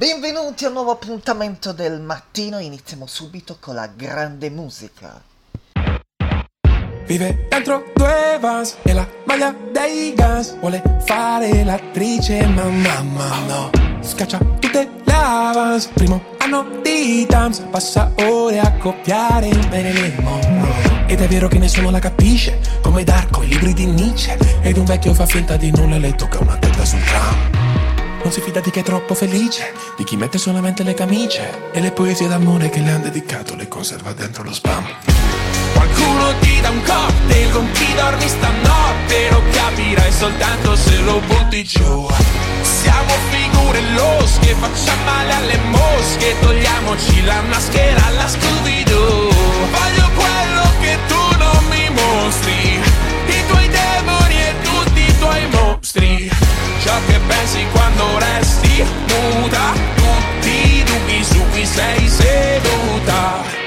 Benvenuti a un nuovo appuntamento del mattino, iniziamo subito con la grande musica. Vive dentro due vans e la maglia dei Guns Vuole fare l'attrice ma mamma no. Scaccia tutte le avance Primo anno di dance Passa ore a copiare il bene nel mondo. Ed è vero che nessuno la capisce Come Darko, i libri di Nietzsche. Ed un vecchio fa finta di nulla e le tocca una testa sul tram non si fida di chi è troppo felice, di chi mette solamente le camicie e le poesie d'amore che le han dedicato le conserva dentro lo spam. Qualcuno ti dà un cocktail con chi dormi stanotte Lo capirai soltanto se lo butti giù. Siamo figure losche, facciamo male alle mosche Togliamoci la maschera alla Scooby-Doo. Voglio quello che tu non mi mostri I tuoi demoni e tutti i tuoi mostri Ciò che pensi quando resti muta Tutti i dubbi su cui sei seduta.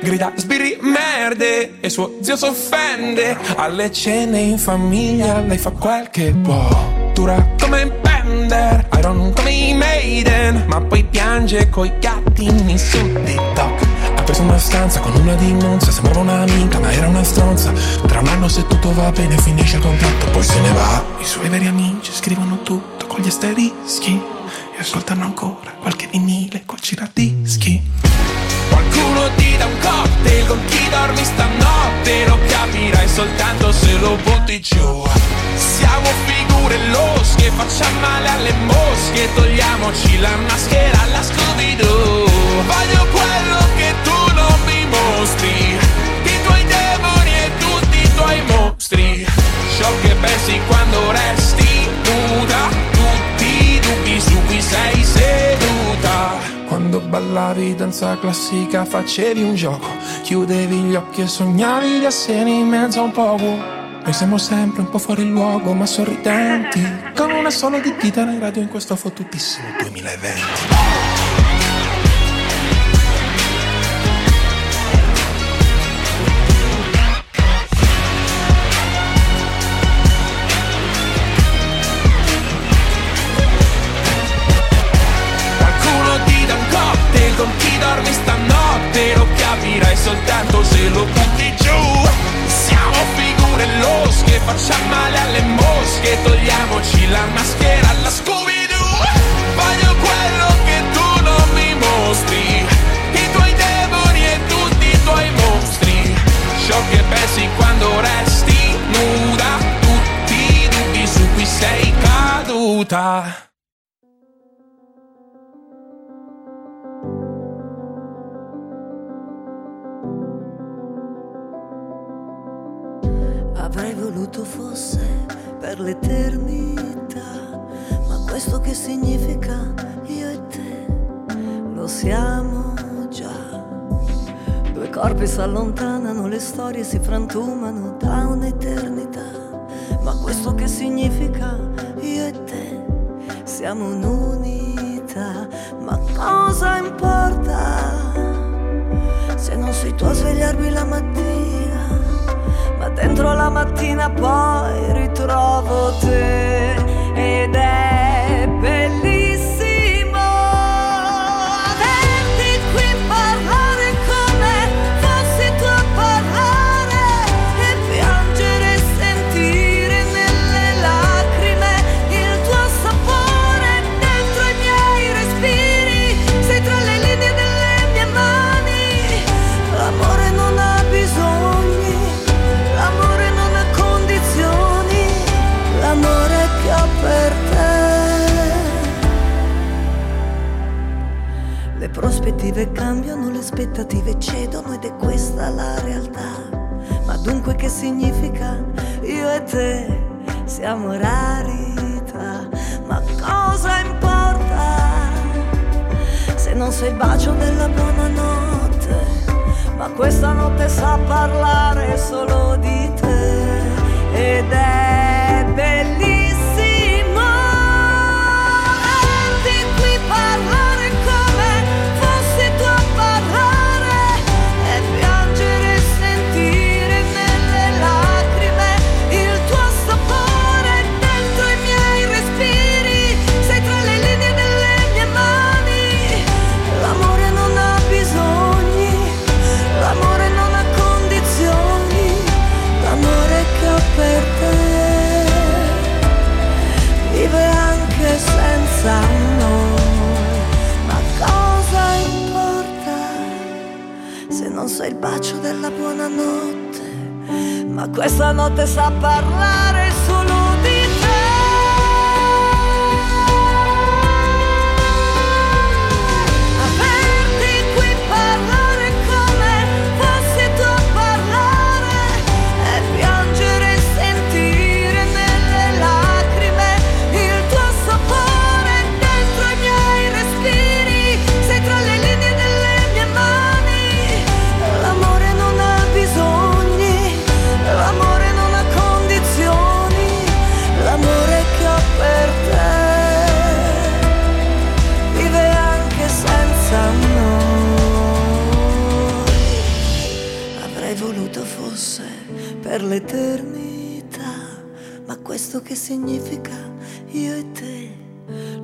Grida sbirri merde e suo zio s'offende. Alle cene in famiglia lei fa quel che può. Dura come Bender Iron come i Maiden ma poi piange coi gattini su TikTok preso una stanza con una di Monza sembrava un'amica ma era una stronza. Tra un anno se tutto va bene finisce il contratto poi se ne va. I suoi veri amici scrivono tutto con gli asterischi e ascoltano ancora qualche vinile col giradischi. Qualcuno ti dà un cocktail con chi dormi stanotte Lo capirai soltanto se lo butti giù. Siamo figure losche, facciamo male alle mosche Togliamoci la maschera alla Scooby-Doo. Voglio quello mostri I tuoi demoni e tutti i tuoi mostri. Ciò che pensi quando resti nuda. Tutti i dubbi su cui sei seduta. Quando ballavi danza classica facevi un gioco. Chiudevi gli occhi e sognavi di essere in mezzo a un poco. Noi siamo sempre un po' fuori luogo ma sorridenti. Con una sola di chitarra in radio in questo fottutissimo 2020 chi dormi stanotte Lo capirai soltanto se lo butti giù. Siamo figure losche, facciamo male alle mosche Togliamoci la maschera alla Scooby-Doo. Voglio quello che tu non mi mostri I tuoi demoni e tutti i tuoi mostri. Ciò che pensi quando resti nuda Tutti i dubbi su cui sei caduta Avrei voluto fosse per l'eternità, ma questo che significa io e te lo siamo già. Due corpi si allontanano, le storie si frantumano da un'eternità, ma questo che significa io e te siamo un'unità, ma cosa importa se non sei tu a svegliarmi la mattina? Dentro la mattina poi ritrovo te ed è prospettive cambiano, le aspettative cedono ed è questa la realtà. Ma dunque che significa io e te siamo rarità? Ma cosa importa se non sei il bacio della buonanotte? Ma questa notte sa parlare solo di te ed è sei il bacio della buonanotte? Ma questa notte sa parlare per l'eternità. Ma questo che significa io e te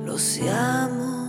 lo siamo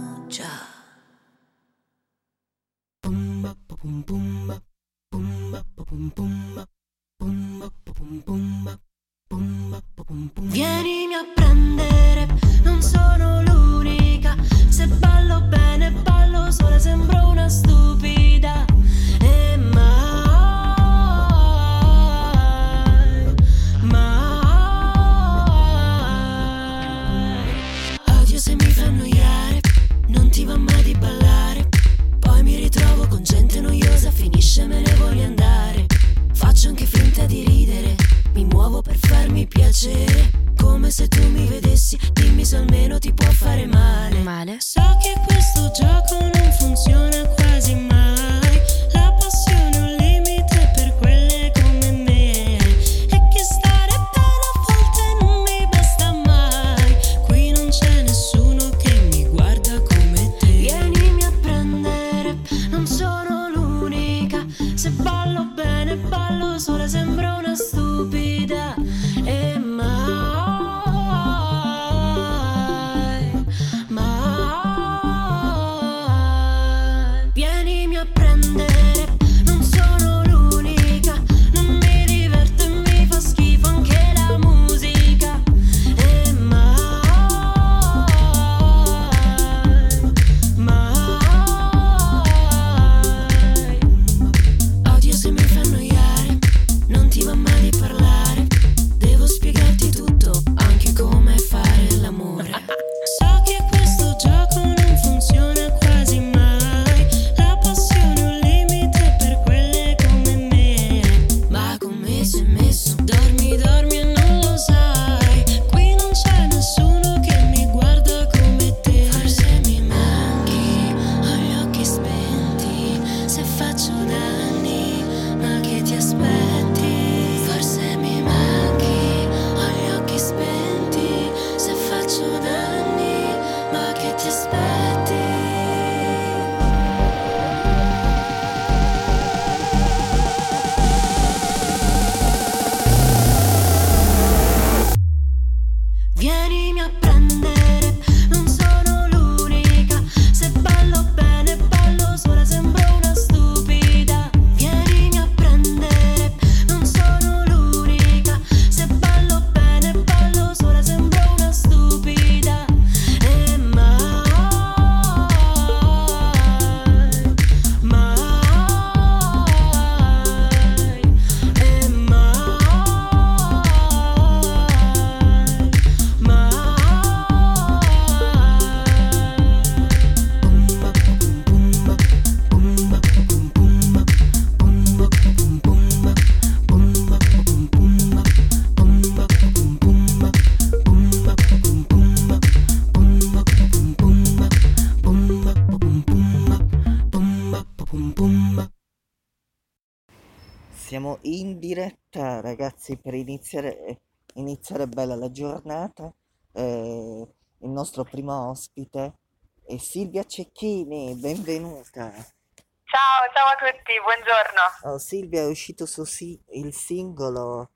Siamo in diretta, ragazzi, per iniziare, iniziare bella la giornata. Eh, il nostro primo ospite è Silvia Cecchini, benvenuta. Ciao, ciao a tutti, buongiorno. Oh, Silvia è uscito su si- il singolo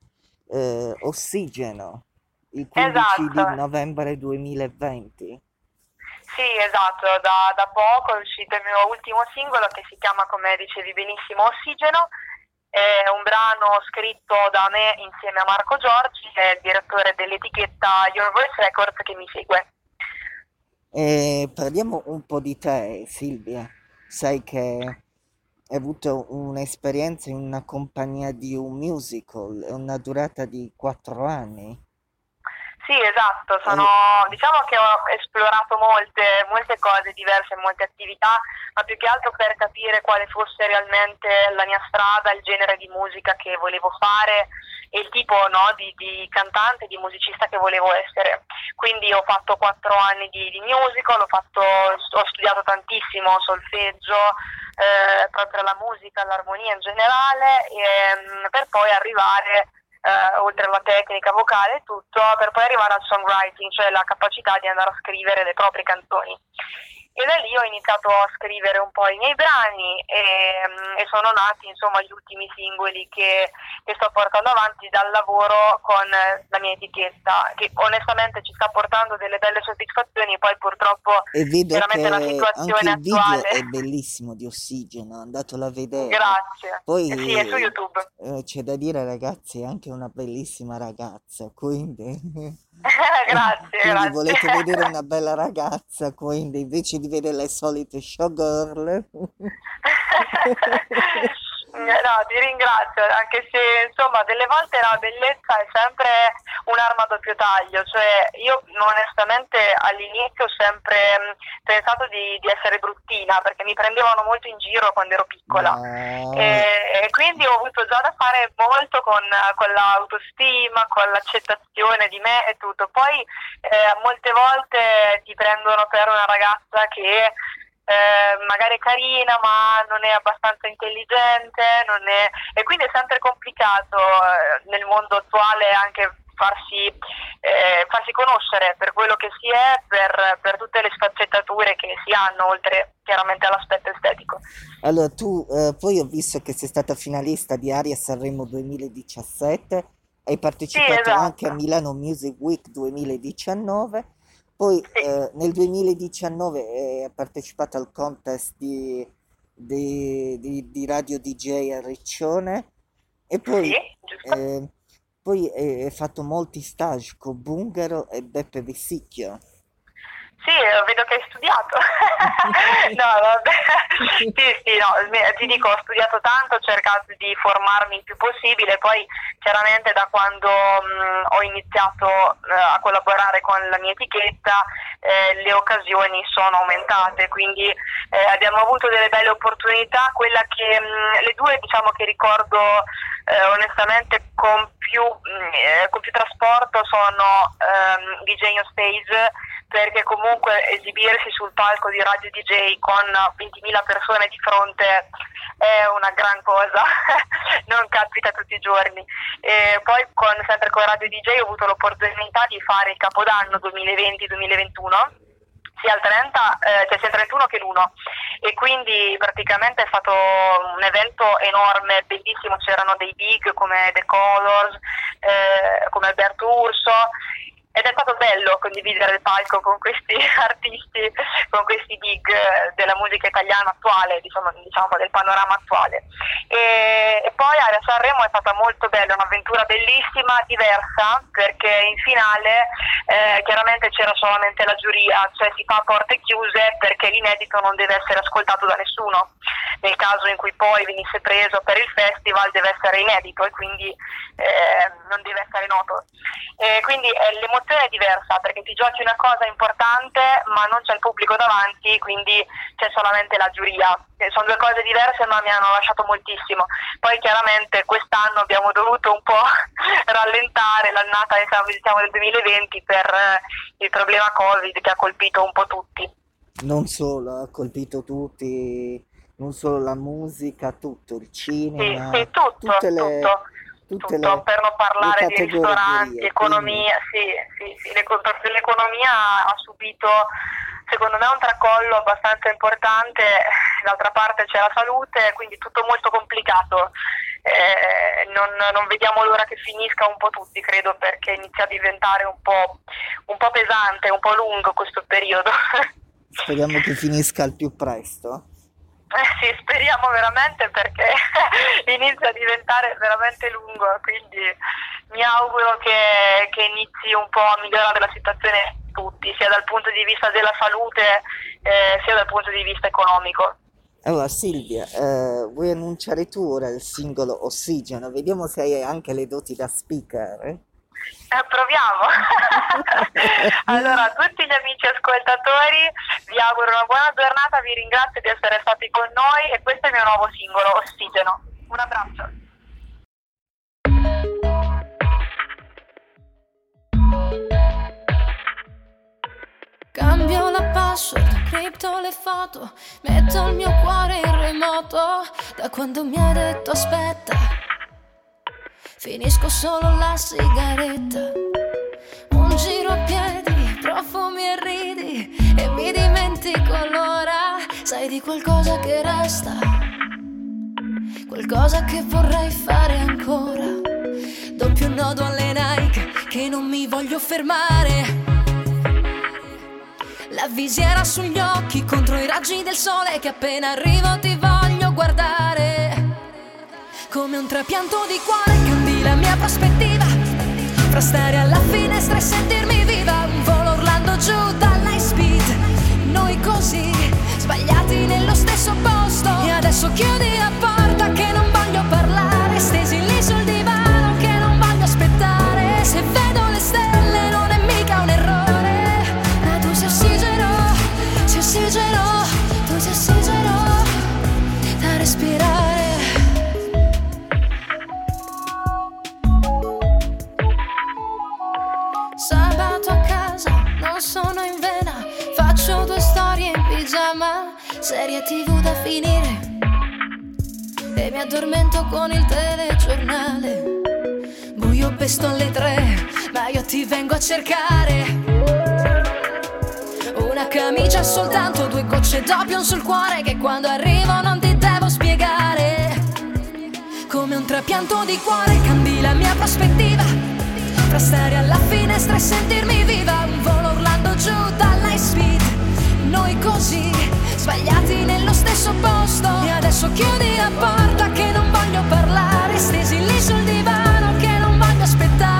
eh, Ossigeno il 15 di Esatto. novembre 2020. Sì, esatto, da, da poco è uscito il mio ultimo singolo che si chiama, come dicevi benissimo, Ossigeno. È un brano scritto da me insieme a Marco Giorgi, che è il direttore dell'etichetta Your Voice Records che mi segue. E parliamo un po' di te, Silvia. Sai che hai avuto un'esperienza in una compagnia di un musical, una durata di quattro anni. Sì, esatto, sono, E- diciamo che ho esplorato molte, molte cose diverse, molte attività, ma più che altro per capire quale fosse realmente la mia strada, il genere di musica che volevo fare e il tipo, no, di, di cantante, di musicista che volevo essere. Quindi ho fatto quattro anni di, di musical, ho, fatto- ho studiato tantissimo solfeggio, eh, proprio la musica, l'armonia in generale, ehm, per poi arrivare eh, oltre alla tecnica vocale e tutto, per poi arrivare al songwriting, cioè la capacità di andare a scrivere le proprie canzoni. E da lì ho iniziato a scrivere un po' i miei brani e, e sono nati insomma gli ultimi singoli che, che sto portando avanti dal lavoro con la mia etichetta, che onestamente ci sta portando delle belle soddisfazioni, poi purtroppo E vedo chiaramente la che anche situazione il video attuale. è bellissimo di Ossigeno, andatelo a vedere. Grazie. Poi Eh sì, è su YouTube. eh, c'è da dire, ragazzi, è anche una bellissima ragazza, quindi, Grazie, quindi volete vedere grazie. una bella ragazza, quindi invece di vedere le solite showgirl, No, ti ringrazio, anche se insomma delle volte la bellezza è sempre un'arma a doppio taglio, cioè io onestamente all'inizio ho sempre mh, pensato di, di essere bruttina perché mi prendevano molto in giro quando ero piccola ma e, e quindi ho avuto già da fare molto con, con l'autostima, con l'accettazione di me e tutto. Poi eh, molte volte ti prendono per una ragazza che eh, magari è carina ma non è abbastanza intelligente non è- e quindi è sempre complicato eh, nel mondo attuale anche farsi, eh, farsi conoscere per quello che si è, per, per tutte le sfaccettature che si hanno oltre chiaramente all'aspetto estetico. allora tu eh, poi ho visto che sei stata finalista di Aria Sanremo 2017, hai Sì, partecipato anche a esatto. Milano Music Week 2019, poi Sì, eh, nel 2019 hai partecipato al contest di, di- di- di Radio DJ a Riccione e poi, sì, eh, poi hai hai fatto molti stage con Bungaro e Beppe Vessicchio. Sì, eh, vedo che hai studiato. No, vabbè. Sì, sì, no, ti dico, ho studiato tanto, ho cercato di formarmi il più possibile, poi chiaramente da quando mh, ho iniziato eh, a collaborare con la mia etichetta eh, le occasioni sono aumentate, quindi eh, abbiamo avuto delle belle opportunità, quella che mh, le due diciamo che ricordo eh, onestamente con più, mh, eh, con più trasporto sono ehm, DJ stage perché comunque esibirsi sul palco di Radio DJ con 20.000 persone di fronte è una gran cosa, non capita tutti i giorni. E poi con, sempre con Radio DJ ho avuto l'opportunità di fare il Capodanno 2020-2021 sia il 30, eh, cioè sia il 31 che l'1 e quindi praticamente è stato un evento enorme, bellissimo, c'erano dei big come The Colors, eh, come Alberto Urso ed è stato bello condividere il palco con questi artisti, con questi big eh, della musica italiana attuale, diciamo, diciamo del panorama attuale. E, e poi Sanremo è stata molto bella, un'avventura bellissima, diversa, perché in finale eh, chiaramente c'era solamente la giuria, cioè si fa a porte chiuse perché l'inedito non deve essere ascoltato da nessuno. Nel caso in cui poi venisse preso per il festival deve essere inedito e quindi eh, non deve essere noto. E quindi eh, l'emozione è diversa perché ti giochi una cosa importante ma non c'è il pubblico davanti, quindi c'è solamente la giuria. Sono due cose diverse ma mi hanno lasciato moltissimo. Poi chiaramente quest'anno abbiamo dovuto un po' rallentare l'annata diciamo, diciamo, del 2020 per eh, il problema Covid che ha colpito un po' tutti. Non solo, ha colpito tutti, non solo la musica, tutto, il Sì, cinema, sì, tutto, tutte le, tutto, tutte tutto, le, per non parlare di ristoranti, categorie, quindi economia, sì, sì, sì, l'economia ha subito, secondo me, un tracollo abbastanza importante, d'altra parte c'è la salute, quindi tutto molto complicato. Eh, non, non vediamo l'ora che finisca un po' tutti, credo, perché inizia a diventare un po', un po' pesante, un po' lungo questo periodo. speriamo che finisca al più presto. Eh sì, speriamo veramente perché inizia a diventare veramente lungo, quindi mi auguro che, che inizi un po' a migliorare la situazione tutti, sia dal punto di vista della salute eh, sia dal punto di vista economico. Allora Silvia, eh, vuoi annunciare tu ora il singolo Ossigeno? Vediamo se hai anche le doti da speaker. Eh? Eh, proviamo. allora, a tutti gli amici ascoltatori vi auguro una buona giornata, vi ringrazio di essere stati con noi e questo è il mio nuovo singolo, Ossigeno. Un abbraccio. Cambio la password, cripto le foto, metto il mio cuore in remoto. Da quando mi hai detto aspetta, finisco solo la sigaretta. Un giro a piedi, profumi e ridi, e mi dimentico l'ora. Sai di qualcosa che resta, qualcosa che vorrei fare ancora. Doppio nodo alle Nike, che non mi voglio fermare. Visiera sugli occhi contro i raggi del sole che appena arrivo ti voglio guardare. Come un trapianto di cuore cambi la mia prospettiva. Fra stare alla finestra e sentirmi viva, un volo urlando giù dall'high speed. Noi così, sbagliati nello stesso posto. E adesso chiudi la porta serie tv da finire. E mi addormento con il telegiornale. Buio pesto alle tre, ma io ti vengo a cercare. Una camicia soltanto, due gocce d'opium sul cuore che quando arrivo non ti devo spiegare. Come un trapianto di cuore cambi la mia prospettiva. Fra stare alla finestra e sentirmi viva, un volo urlando giù dall'high speed. Noi così, sbagliati nello stesso posto. E adesso chiudi la porta che non voglio parlare. Stesi lì sul divano che non voglio aspettare.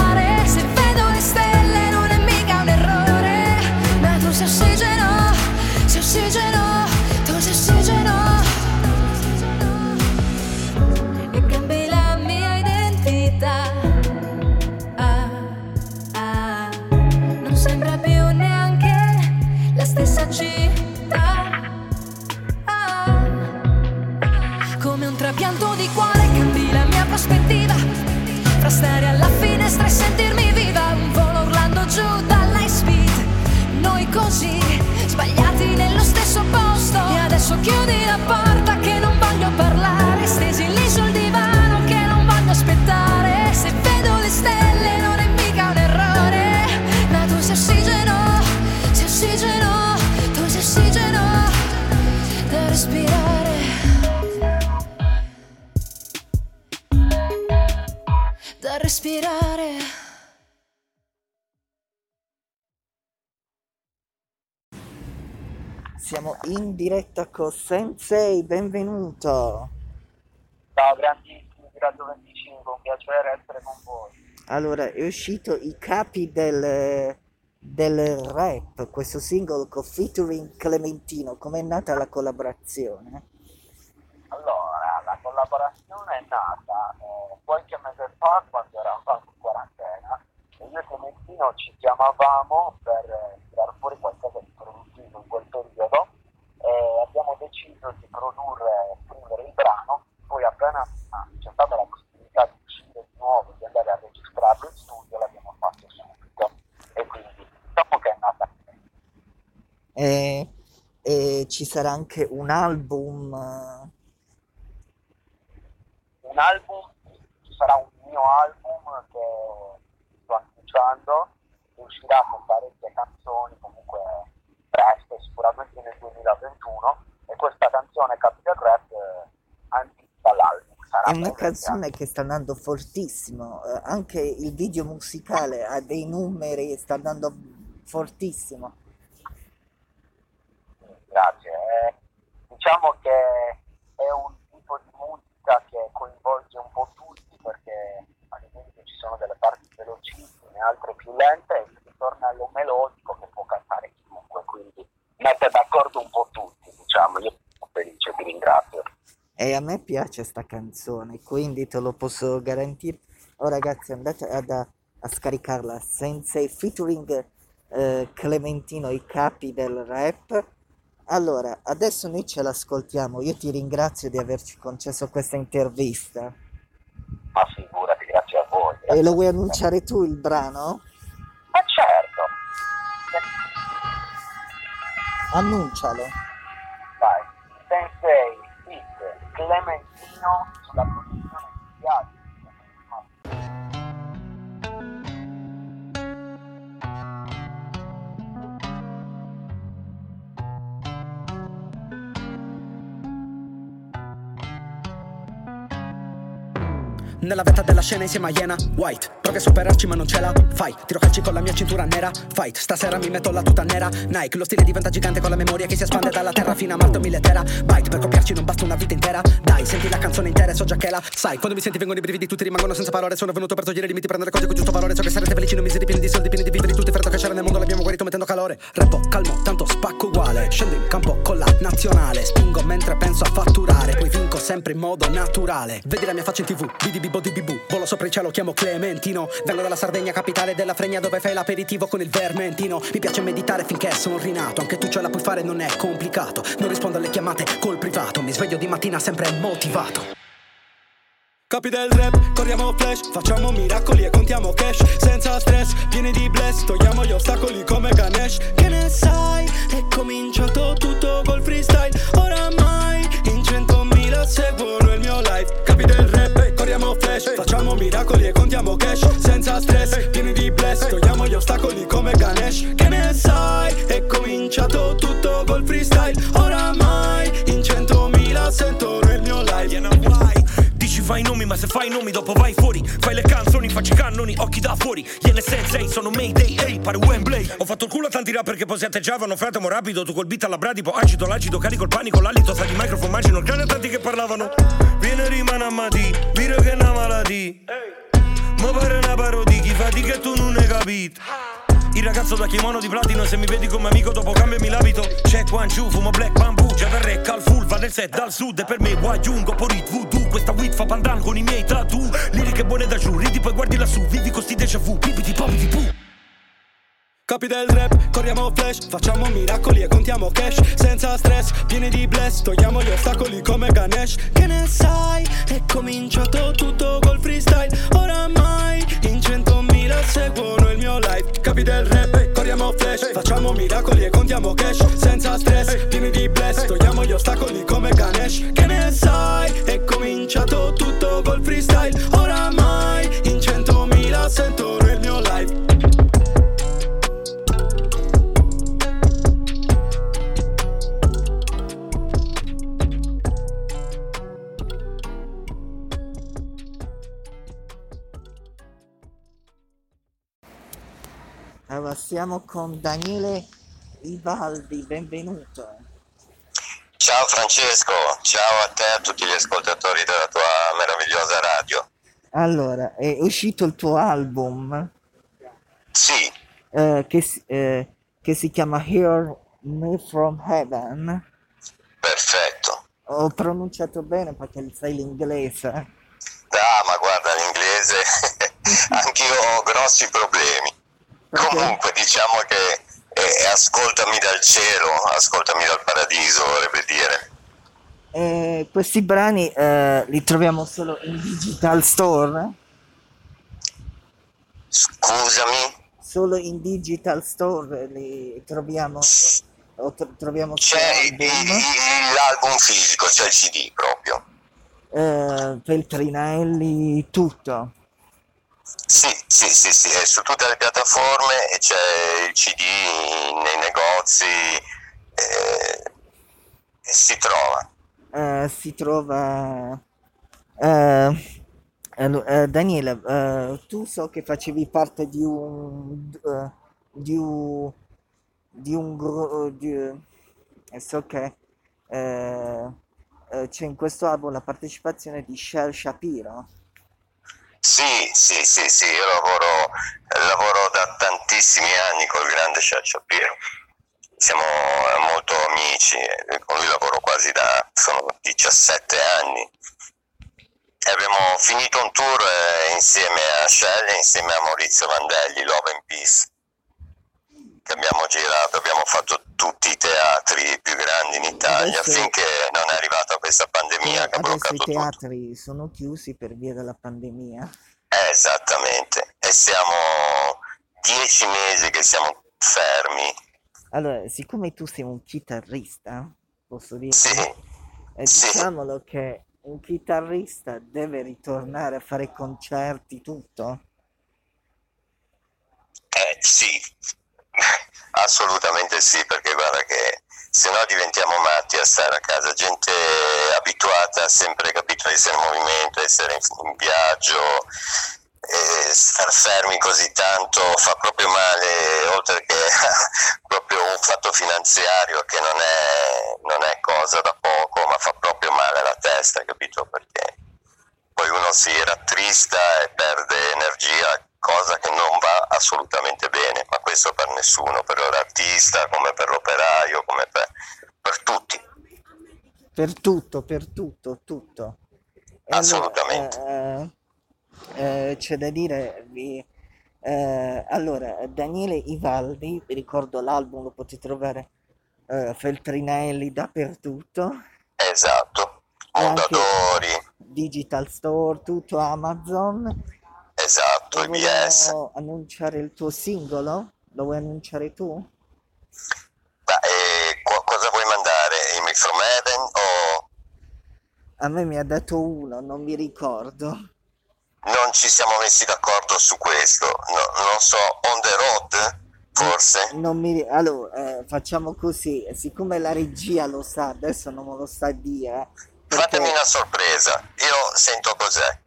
Stare alla Siamo in diretta con Sensei, benvenuto. Ciao grandissimi, grado 25, un piacere essere con voi. Allora, è uscito I capi del, del rap, questo singolo con featuring Clementino, com'è nata la collaborazione? Allora, la collaborazione è nata eh, qualche mese fa quando eravamo in quarantena e io e Clementino ci chiamavamo per eh, tirare fuori qualcosa di produttivo in quel periodo e abbiamo deciso di produrre e scrivere il brano, poi appena ah, c'è stata la possibilità di uscire di nuovo, di andare a registrarlo in studio, l'abbiamo fatto subito e quindi dopo che è nata E, e ci sarà anche un album, un album, ci sarà un mio album che sto annunciando, che uscirà con parecchie canzoni comunque presto, sicuramente nel 2021 e questa canzone Capital Rap eh, anticipa l'album. Sarà è una canzone che sta andando fortissimo, eh, anche il video musicale ha dei numeri, sta andando fortissimo. Grazie. Eh, diciamo che è un tipo di musica che coinvolge un po' tutti perché ad esempio ci sono delle parti velocissime, altre più lente e il ritornello melodico che può e a me piace sta canzone, quindi te lo posso garantire. Oh ragazzi, andate ad- a, a scaricarla Sensei featuring eh, Clementino, i capi del rap. Allora, adesso noi ce l'ascoltiamo. Io ti ringrazio di averci concesso questa intervista. Ma figurati, grazie a voi. E grazie lo a vuoi annunciare tu il brano? Ma certo, Annuncialo. Clementino Nella vetta della scena insieme a Iena White. Provi a superarci ma non ce la fai. Tiro calci con la mia cintura nera. Fight. Stasera mi metto la tuta nera. Nike Lo stile diventa gigante con la memoria che si espande dalla terra fino a Marte mille tera. Byte Per copiarci non basta una vita intera. Dai senti la canzone intera e so già che la sai. Quando mi senti vengono i brividi tutti rimangono senza parole. Sono venuto per togliere i limiti prendere cose con giusto valore. So che sarete felici non miseri pieni di soldi pieni di viveri Tutti freddo che c'era nel mondo l'abbiamo guarito mettendo calore. Rappo calmo tanto spacco uguale. Scendo in campo con la nazionale. Spingo mentre penso a fatturare. Poi vinco sempre in modo naturale. Vedi la mia faccia in tv Bidi bibo di bibù Volo sopra il cielo chiamo Clementino. Vengo dalla Sardegna capitale della fregna Dove fai l'aperitivo con il vermentino. Mi piace meditare finché sono rinato Anche tu ce la puoi fare non è complicato. Non rispondo alle chiamate col privato Mi sveglio di mattina sempre motivato. Capi del rap, corriamo flash, facciamo miracoli e contiamo cash. Senza stress, pieni di bless, togliamo gli ostacoli come Ganesh. Che ne sai, è cominciato tutto col freestyle. Oramai in centomila seguono il mio life. Capi del rap, corriamo flash, facciamo miracoli e contiamo cash. Senza stress, pieni di bless, togliamo gli ostacoli come Ganesh. Che ne sai, è cominciato tutto col freestyle. Oramai fai i nomi ma se fai i nomi dopo vai fuori. Fai le canzoni, facci i cannoni, occhi da fuori. Gli N6 sono Mayday, ehi, pare Wembley. Ho fatto il culo a tanti rapper che poi si atteggiavano Fratemo rapido, tu col beat alla bradipo Acido, l'acido, carico il panico, l'alito Sa di microfono, immagino il cane a tanti che parlavano. Viene rimane a mati, dire che è una malattia. Ma pare una parodia, chi fa di che tu non hai capito il ragazzo da kimono di platino Se mi vedi come amico dopo cambiami l'abito. Check one two, fumo black bamboo Già da rec al full, va nel set dal sud E per me Wajung, Porit, Voodoo Questa weed fa pandan con i miei tattoo. Liriche buone da giù, ridi poi guardi lassù Vivi con sti déjà vu, pipiti popiti pu. Capi del rap, corriamo flash, facciamo miracoli e contiamo cash. Senza stress, pieni di bless, togliamo gli ostacoli come Ganesh. Che ne sai, è cominciato tutto col freestyle. Oramai seguono il mio life. Capi del rap, corriamo flash, facciamo miracoli e contiamo cash. Senza stress, pieni di bless, togliamo gli ostacoli come Ganesh. Che ne sai, è cominciato tutto col freestyle. Oramai in centomila sentono siamo con Daniele Ivaldi, benvenuto. Ciao Francesco, ciao a te e a tutti gli ascoltatori della tua meravigliosa radio. Allora, è uscito il tuo album Sì, eh, che, si- eh, che si chiama Hear Me From Heaven. perfetto. Ho pronunciato bene perché sai l'inglese. Ah, ma guarda, l'inglese, anch'io ho grossi problemi. Comunque, diciamo che eh, ascoltami dal cielo, ascoltami dal paradiso, vorrebbe dire. Eh, questi brani eh, li troviamo solo in digital store? Scusami, Solo in digital store li troviamo, o tro- troviamo c'è il- il- l'album fisico, c'è il CD proprio. Eh, Feltrinelli, tutto. Sì, sì, sì, sì, è su tutte le piattaforme e c'è il CD nei negozi eh, e si trova. Eh, si trova allo- eh, Daniele tu so che facevi parte di un di un di un gru- di, so che c'è in questo album la partecipazione di Shell Shapiro Sì, sì, sì, sì, io lavoro, lavoro da tantissimi anni col grande Shel Shapiro. siamo molto amici, eh, con lui lavoro quasi da sono 17 anni. E abbiamo finito un tour eh, insieme a Shelley, insieme a Maurizio Vandelli, Love and Peace, che abbiamo girato, abbiamo fatto tutti i teatri più grandi in Italia Adesso- finché non è arrivata questa pandemia che ha i bloccato tutto. teatri sono chiusi per via della pandemia. Eh, Esattamente, e siamo dieci mesi che siamo fermi. Allora, siccome tu sei un chitarrista, posso dire, Sì, eh, sì. diciamolo che un chitarrista deve ritornare a fare concerti, tutto. Eh, sì, assolutamente sì, perché guarda che se no diventiamo matti a stare a casa, gente abituata a sempre capito a essere in movimento, essere in, in viaggio, e star fermi così tanto fa proprio male, oltre che proprio un fatto finanziario che non è, non è cosa da poco, ma fa proprio male alla testa, capito? Perché poi uno si rattrista e perde energia, cosa che non va assolutamente bene, ma questo per nessuno, per l'artista, come per l'operaio, come per, per tutti. Per tutto, per tutto, tutto. E allora, Assolutamente. eh, eh, c'è da dire, vi- eh, allora, Daniele Ivaldi, vi ricordo l'album, lo potete trovare eh, Feltrinelli dappertutto, Esatto, Mondadori, Digital Store, tutto Amazon. Esatto, E IBS. vogliamo annunciare il tuo singolo? Lo vuoi annunciare tu? Ma, eh, co- cosa vuoi mandare? Il Mix from Heaven o A me mi ha dato uno, non mi ricordo. non ci siamo messi d'accordo su questo? No- non so, on the road? Forse? Non mi... Allora, eh, facciamo così, siccome la regia lo sa, adesso non me lo sa dire, perché... Fatemi una sorpresa, io sento cos'è.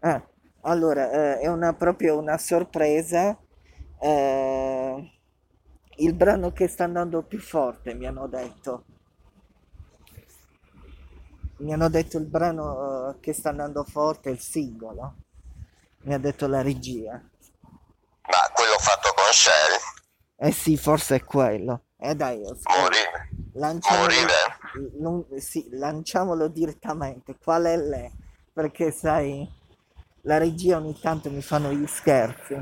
Ah, allora, eh, è una, proprio una sorpresa. eh, il brano che sta andando più forte, mi hanno detto. Mi hanno detto il brano eh, che sta andando forte il singolo. Mi ha detto la regia. Ma quello fatto con Shell? Eh sì, forse è quello. Eh dai, Morive. lanciamolo, Morive? non- sì, lanciamolo direttamente. Qual è lei? Perché sai, la regia ogni tanto mi fanno gli scherzi.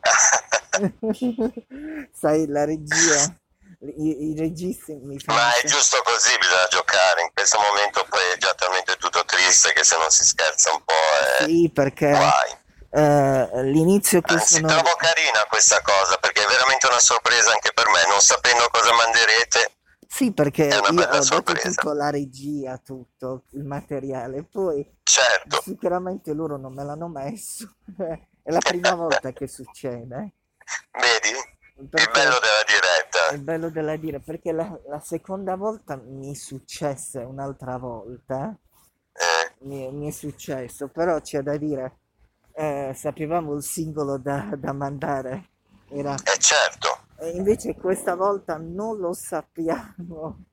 Sai, la regia, i, i registi mi fanno... Ma è giusto così, bisogna giocare. In questo momento poi è già talmente tutto triste che se non si scherza un po' è Sì, perché guai. eh, l'inizio che Anzi, sono... trovo carina questa cosa perché è veramente una sorpresa anche per me. Non sapendo cosa manderete, Sì, perché io ho dato sorpresa. tutto alla regia, tutto, il materiale, poi certo. sicuramente loro non me l'hanno messo. È la prima volta che succede. Vedi? Il Perché bello della diretta. è bello della dire, perché la, la seconda volta mi successe un'altra volta, Eh, mi, mi è successo, però c'è da dire, eh, sapevamo il singolo da, da mandare, era, eh, certo. e invece questa volta non lo sappiamo.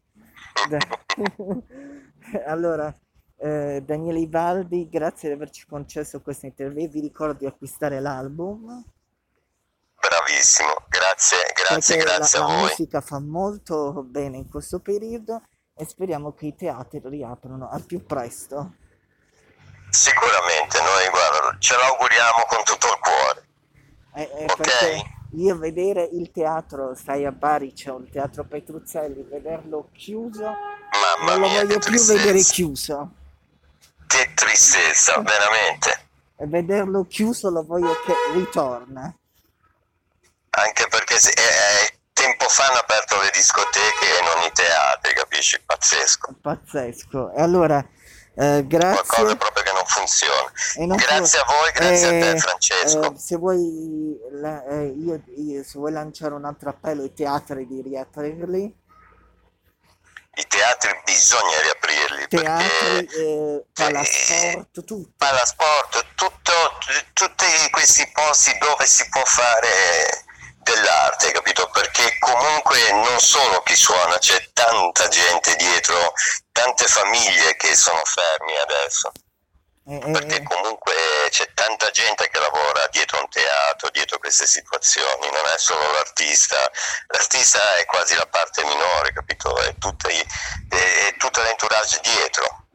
Allora, eh, Daniele Ivaldi, grazie di averci concesso questa intervista. Vi ricordo di acquistare l'album Bravissimo. Grazie, grazie, perché la, grazie a la voi. musica fa molto bene in questo periodo e speriamo che i teatri riaprano al più presto. Sicuramente, noi guarda, ce l'auguriamo con tutto il cuore. Eh, eh, Ok. io vedere il teatro, sai a Bari c'è un teatro Petruzzelli, vederlo chiuso, Mamma non lo mia, voglio più vedere chiuso. Che tristezza, veramente. E vederlo chiuso lo voglio che ritorna. Anche perché se- eh, eh, tempo fa hanno aperto le discoteche e non i teatri, capisci? Pazzesco. Pazzesco. E allora, eh, Qualcosa grazie. proprio che non funziona. Non Grazie a può- voi, grazie a te eh, Francesco. eh, se vuoi, la- eh, io- io- se vuoi lanciare un altro appello ai teatri di riaprirli, I teatri bisogna riaprirli teatri, perché eh, palasport, tutto. Palasport, tutto, tutti questi posti dove si può fare dell'arte, capito? Perché comunque non solo chi suona, c'è tanta gente dietro, tante famiglie che sono fermi adesso. Eh, eh, perché eh. comunque c'è tanta gente che lavora dietro un teatro, dietro queste situazioni, non è solo l'artista, l'artista è quasi la parte minore, capito? È, tutta, è, è tutta l'entourage dietro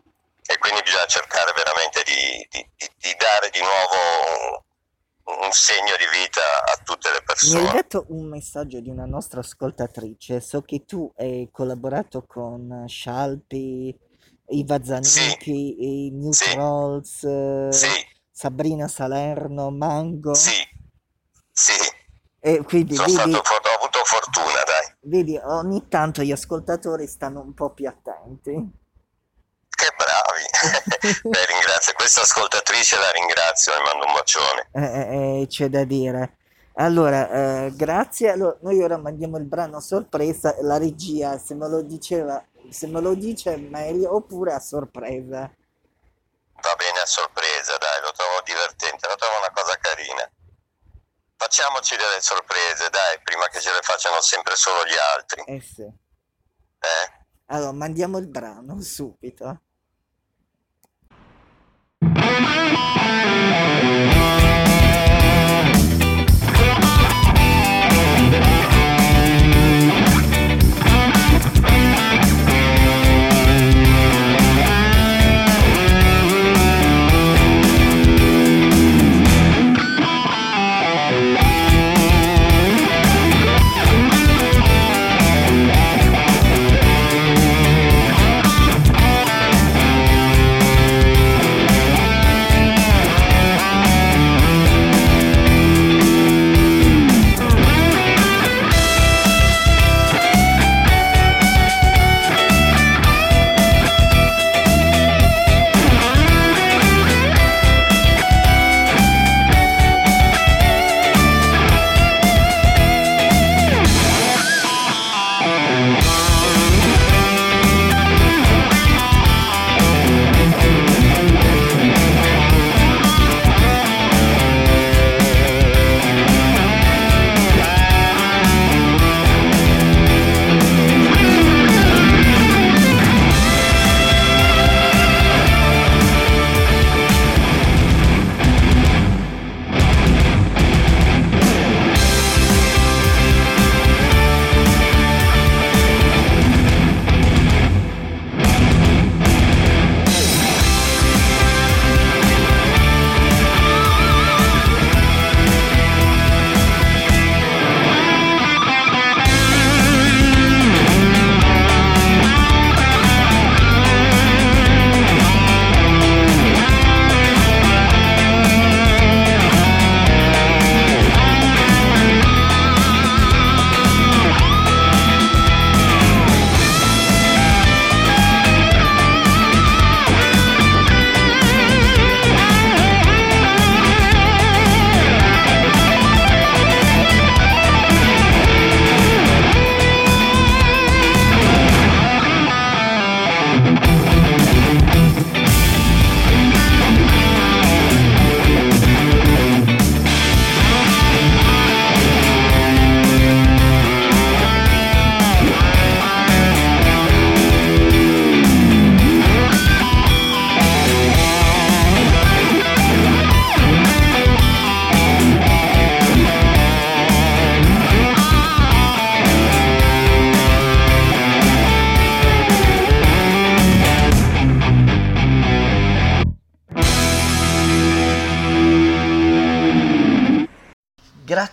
e quindi bisogna cercare veramente di, di- di- dare di nuovo un, un segno di vita a tutte le Mi hai persone. detto un messaggio di una nostra ascoltatrice, so che tu hai collaborato con Scialpi, Iva Zanicchi, i New Sì. Trolls, Sì, Sabrina Salerno, Mango, sì, sì, e quindi sono vedi, stato, ho avuto fortuna, dai. vedi, ogni tanto gli ascoltatori stanno un po' più attenti. Che bravi! Beh, ringrazio questa ascoltatrice, la ringrazio e mando un bacione. Eh, eh, eh, c'è da dire. Allora, eh, grazie. Allora, noi ora mandiamo il brano sorpresa. La regia, se me lo diceva, se me lo dice è meglio, oppure a sorpresa. Va bene a sorpresa, dai, lo trovo divertente, lo trovo una cosa carina. Facciamoci delle sorprese, dai, prima che ce le facciano sempre solo gli altri. Eh sì. Eh? Allora, mandiamo il brano subito.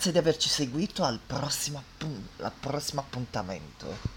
Grazie di averci seguito al prossimo, appun- al prossimo appuntamento.